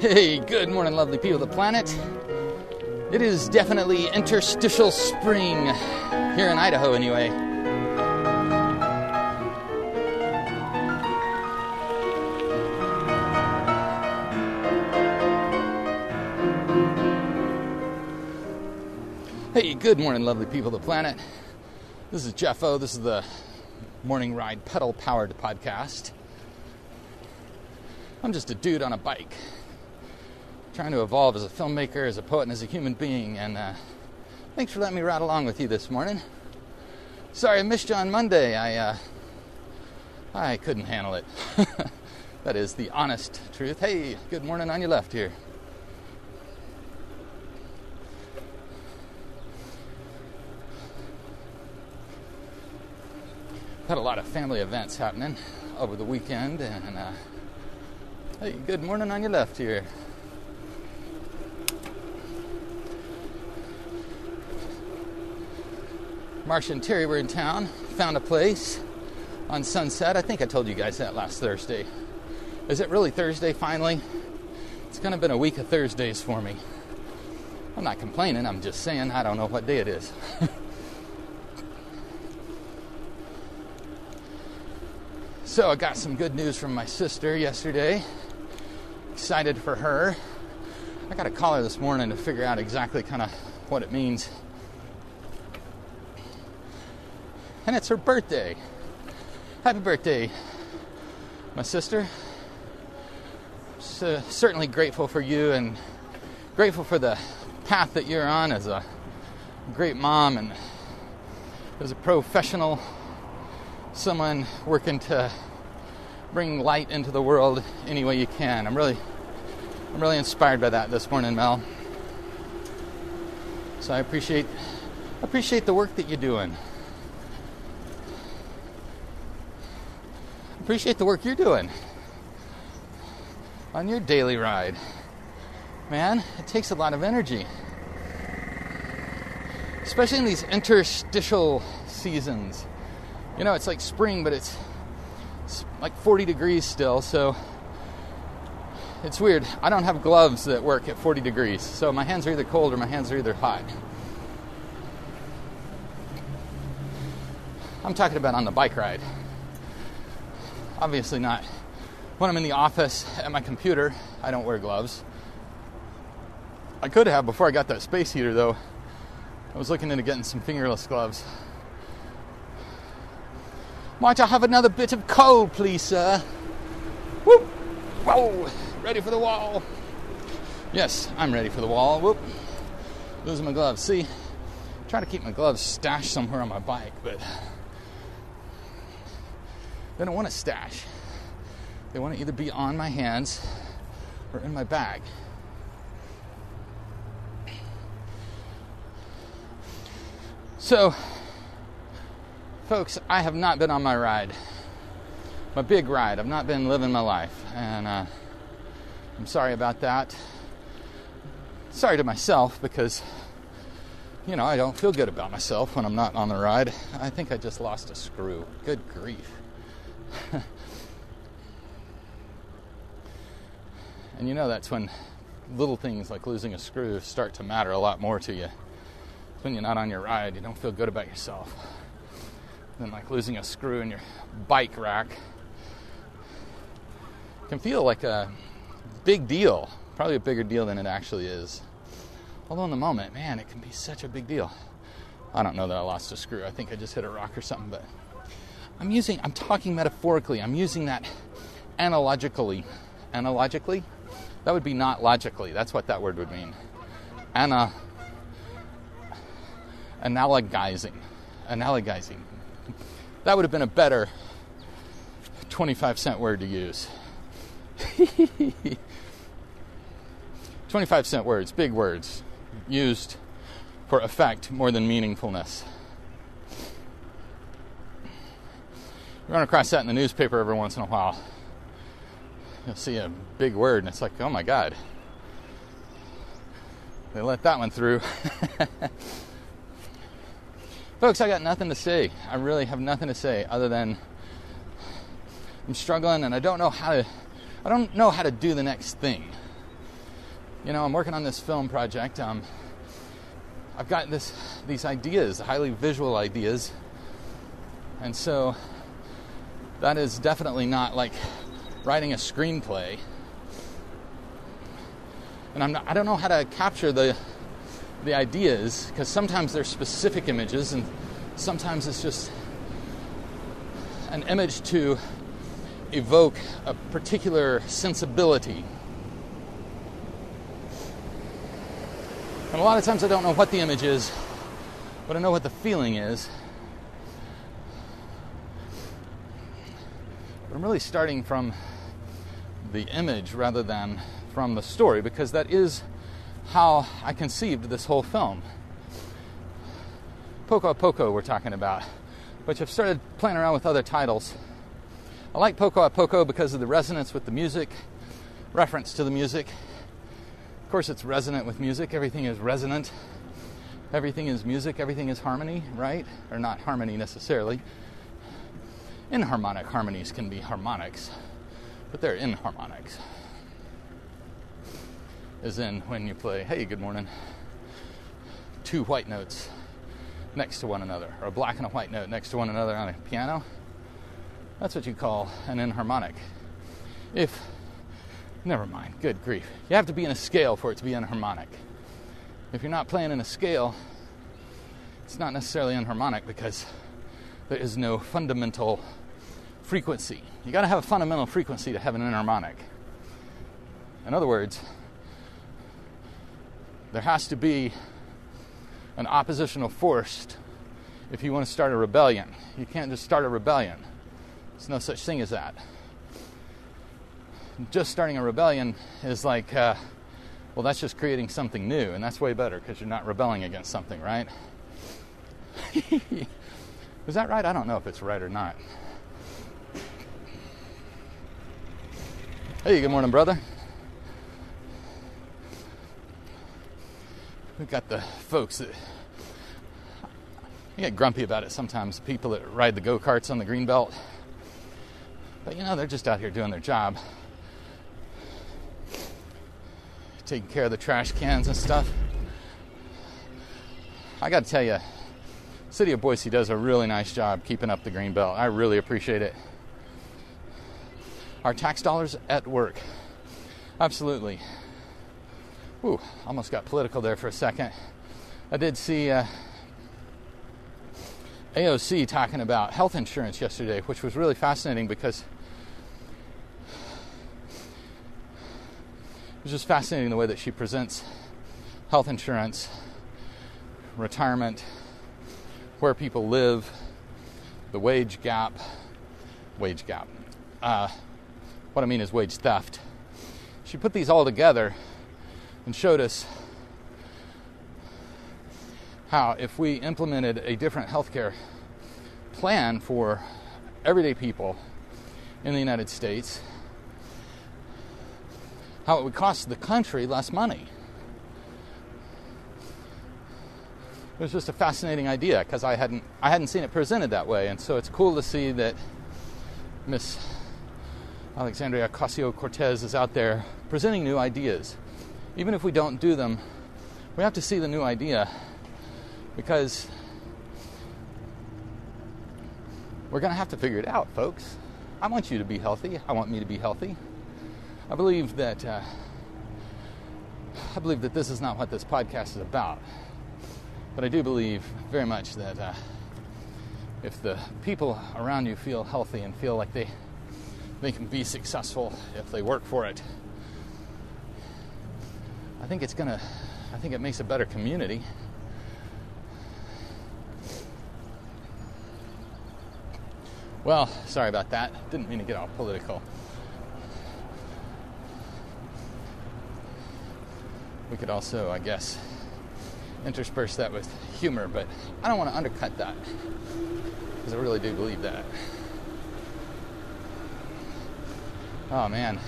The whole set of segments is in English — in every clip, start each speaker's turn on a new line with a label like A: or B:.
A: Hey, good morning, lovely people of the planet. It is definitely interstitial spring here in Idaho, anyway. Hey, good morning, lovely people of the planet. This is Jeff O. This is the Morning Ride pedal powered podcast. I'm just a dude on a bike trying to evolve as a filmmaker, as a poet, and as a human being. And uh, thanks for letting me ride along with you this morning. Sorry I missed you on Monday. I uh, I couldn't handle it. that is the honest truth. Hey, good morning on your left here. Had a lot of family events happening over the weekend, and uh, hey, good morning on your left here. Marcia and Terry were in town, found a place on Sunset. I think I told you guys that last Thursday. Is it really Thursday finally? It's kind of been a week of Thursdays for me. I'm not complaining, I'm just saying I don't know what day it is. so I got some good news from my sister yesterday. Excited for her. I got to call her this morning to figure out exactly kind of what it means and it's her birthday. Happy birthday, my sister. So, certainly grateful for you and grateful for the path that you're on as a great mom and as a professional, someone working to bring light into the world any way you can. I'm really, I'm really inspired by that this morning, Mel. So I appreciate, appreciate the work that you're doing. Appreciate the work you're doing on your daily ride. Man, it takes a lot of energy. Especially in these interstitial seasons. You know, it's like spring, but it's, it's like 40 degrees still, so it's weird. I don't have gloves that work at 40 degrees, so my hands are either cold or my hands are either hot. I'm talking about on the bike ride. Obviously not. When I'm in the office at my computer, I don't wear gloves. I could have before I got that space heater though. I was looking into getting some fingerless gloves. Might I have another bit of coal, please, sir? Whoop! Whoa! Ready for the wall. Yes, I'm ready for the wall. Whoop! Losing my gloves. See, try to keep my gloves stashed somewhere on my bike, but they don't want to stash. They want to either be on my hands or in my bag. So, folks, I have not been on my ride, my big ride. I've not been living my life, and uh, I'm sorry about that. Sorry to myself because, you know, I don't feel good about myself when I'm not on the ride. I think I just lost a screw. Good grief. and you know that's when little things like losing a screw start to matter a lot more to you. When you're not on your ride, you don't feel good about yourself. Then, like losing a screw in your bike rack can feel like a big deal, probably a bigger deal than it actually is. Although, in the moment, man, it can be such a big deal. I don't know that I lost a screw. I think I just hit a rock or something, but I'm using, I'm talking metaphorically. I'm using that analogically. Analogically? That would be not logically. That's what that word would mean. Ana, analogizing. Analogizing. That would have been a better 25 cent word to use. 25 cent words, big words, used for effect more than meaningfulness. Run across that in the newspaper every once in a while. You'll see a big word, and it's like, oh my God. They let that one through. Folks, I got nothing to say. I really have nothing to say other than I'm struggling and I don't know how to I don't know how to do the next thing. you know, I'm working on this film project. Um, I've got this these ideas, highly visual ideas, and so that is definitely not like writing a screenplay. And I'm not, I don't know how to capture the the ideas because sometimes they're specific images and sometimes it's just an image to evoke a particular sensibility. And a lot of times I don't know what the image is, but I know what the feeling is. I'm really starting from the image rather than from the story because that is how I conceived this whole film. Poco a Poco, we're talking about, which I've started playing around with other titles. I like Poco a Poco because of the resonance with the music, reference to the music. Of course, it's resonant with music, everything is resonant. Everything is music, everything is harmony, right? Or not harmony necessarily. Inharmonic harmonies can be harmonics, but they're inharmonics is in when you play, hey, good morning, two white notes next to one another, or a black and a white note next to one another on a piano. That's what you call an inharmonic. If, never mind, good grief. You have to be in a scale for it to be inharmonic. If you're not playing in a scale, it's not necessarily inharmonic because there is no fundamental frequency. You got to have a fundamental frequency to have an enharmonic. In other words, there has to be an oppositional force if you want to start a rebellion. You can't just start a rebellion. There's no such thing as that. Just starting a rebellion is like, uh, well, that's just creating something new, and that's way better because you're not rebelling against something, right? is that right? I don't know if it's right or not. Hey, good morning, brother. we've got the folks that get grumpy about it sometimes. The people that ride the go karts on the green belt, but you know they're just out here doing their job, taking care of the trash cans and stuff. I got to tell you, City of Boise does a really nice job keeping up the green belt. I really appreciate it. Our tax dollars at work, absolutely. Ooh, almost got political there for a second. I did see uh, AOC talking about health insurance yesterday, which was really fascinating because it was just fascinating the way that she presents health insurance, retirement, where people live, the wage gap, wage gap. Uh, what I mean is wage theft. She put these all together and showed us how if we implemented a different healthcare plan for everyday people in the United States, how it would cost the country less money. It was just a fascinating idea because I hadn't I hadn't seen it presented that way, and so it's cool to see that Miss Alexandria Ocasio Cortez is out there presenting new ideas even if we don't do them, we have to see the new idea because we're going to have to figure it out, folks. I want you to be healthy. I want me to be healthy. I believe that uh, I believe that this is not what this podcast is about, but I do believe very much that uh, if the people around you feel healthy and feel like they they can be successful if they work for it, I think it's gonna, I think it makes a better community. Well, sorry about that. Didn't mean to get all political. We could also, I guess, intersperse that with humor, but I don't want to undercut that because I really do believe that. Oh man,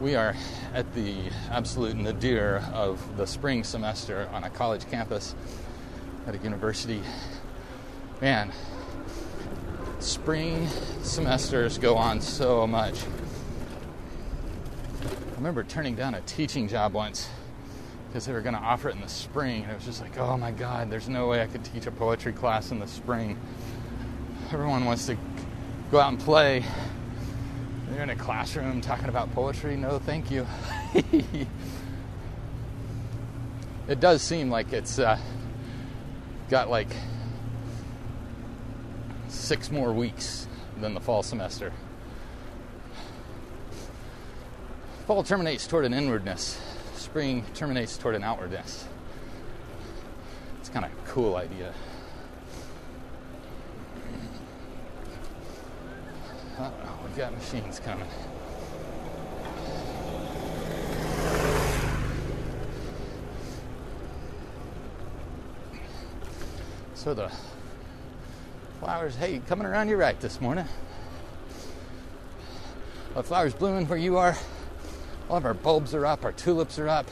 A: we are at the absolute nadir of the spring semester on a college campus at a university. Man, spring semesters go on so much. I remember turning down a teaching job once because they were going to offer it in the spring, and it was just like, oh my God, there's no way I could teach a poetry class in the spring. Everyone wants to go out and play. They're in a classroom talking about poetry. No, thank you. it does seem like it's uh, got like six more weeks than the fall semester. Fall terminates toward an inwardness, spring terminates toward an outwardness. It's kind of a cool idea. Oh, we've got machines coming. So the flowers, hey, coming around your right this morning. The flowers blooming where you are. All of our bulbs are up, our tulips are up.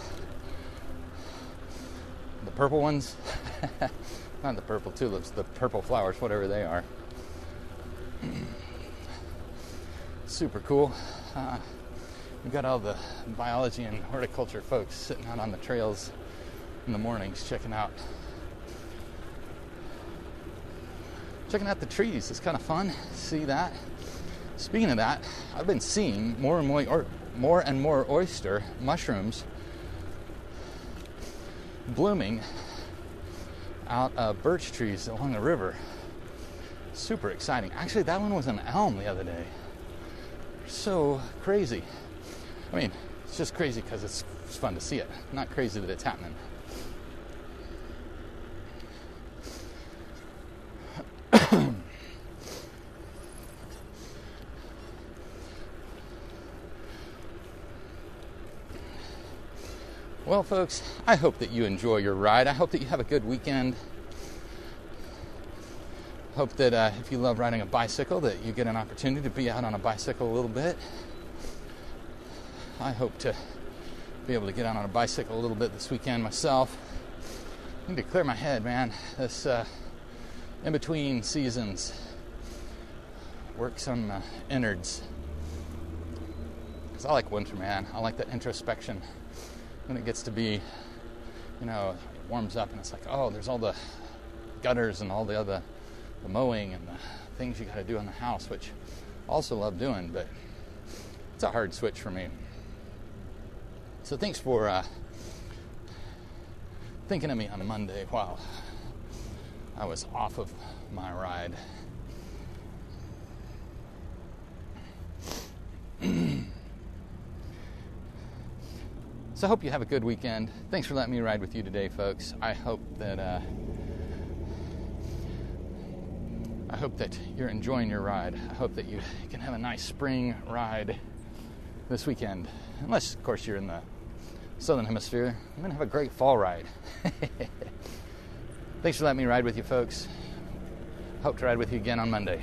A: The purple ones, not the purple tulips, the purple flowers, whatever they are. Super cool. Uh, we've got all the biology and horticulture folks sitting out on the trails in the mornings checking out checking out the trees. It's kind of fun. See that. Speaking of that, I've been seeing more and more or more and more oyster mushrooms blooming out of birch trees along the river. Super exciting. Actually, that one was an elm the other day. So crazy. I mean, it's just crazy because it's, it's fun to see it, not crazy that it's happening. Well, folks, I hope that you enjoy your ride. I hope that you have a good weekend. Hope that uh, if you love riding a bicycle, that you get an opportunity to be out on a bicycle a little bit. I hope to be able to get out on a bicycle a little bit this weekend myself. I need to clear my head, man. This uh, in between seasons, work some uh, innards. Because I like winter, man. I like that introspection when it gets to be, you know, warms up and it's like, oh, there's all the gutters and all the other, the mowing and the things you got to do in the house, which I also love doing, but it's a hard switch for me. So thanks for uh, thinking of me on a Monday while I was off of my ride. So I hope you have a good weekend. Thanks for letting me ride with you today, folks. I hope that uh, I hope that you're enjoying your ride. I hope that you can have a nice spring ride this weekend. Unless, of course, you're in the southern hemisphere. I'm gonna have a great fall ride. Thanks for letting me ride with you, folks. Hope to ride with you again on Monday.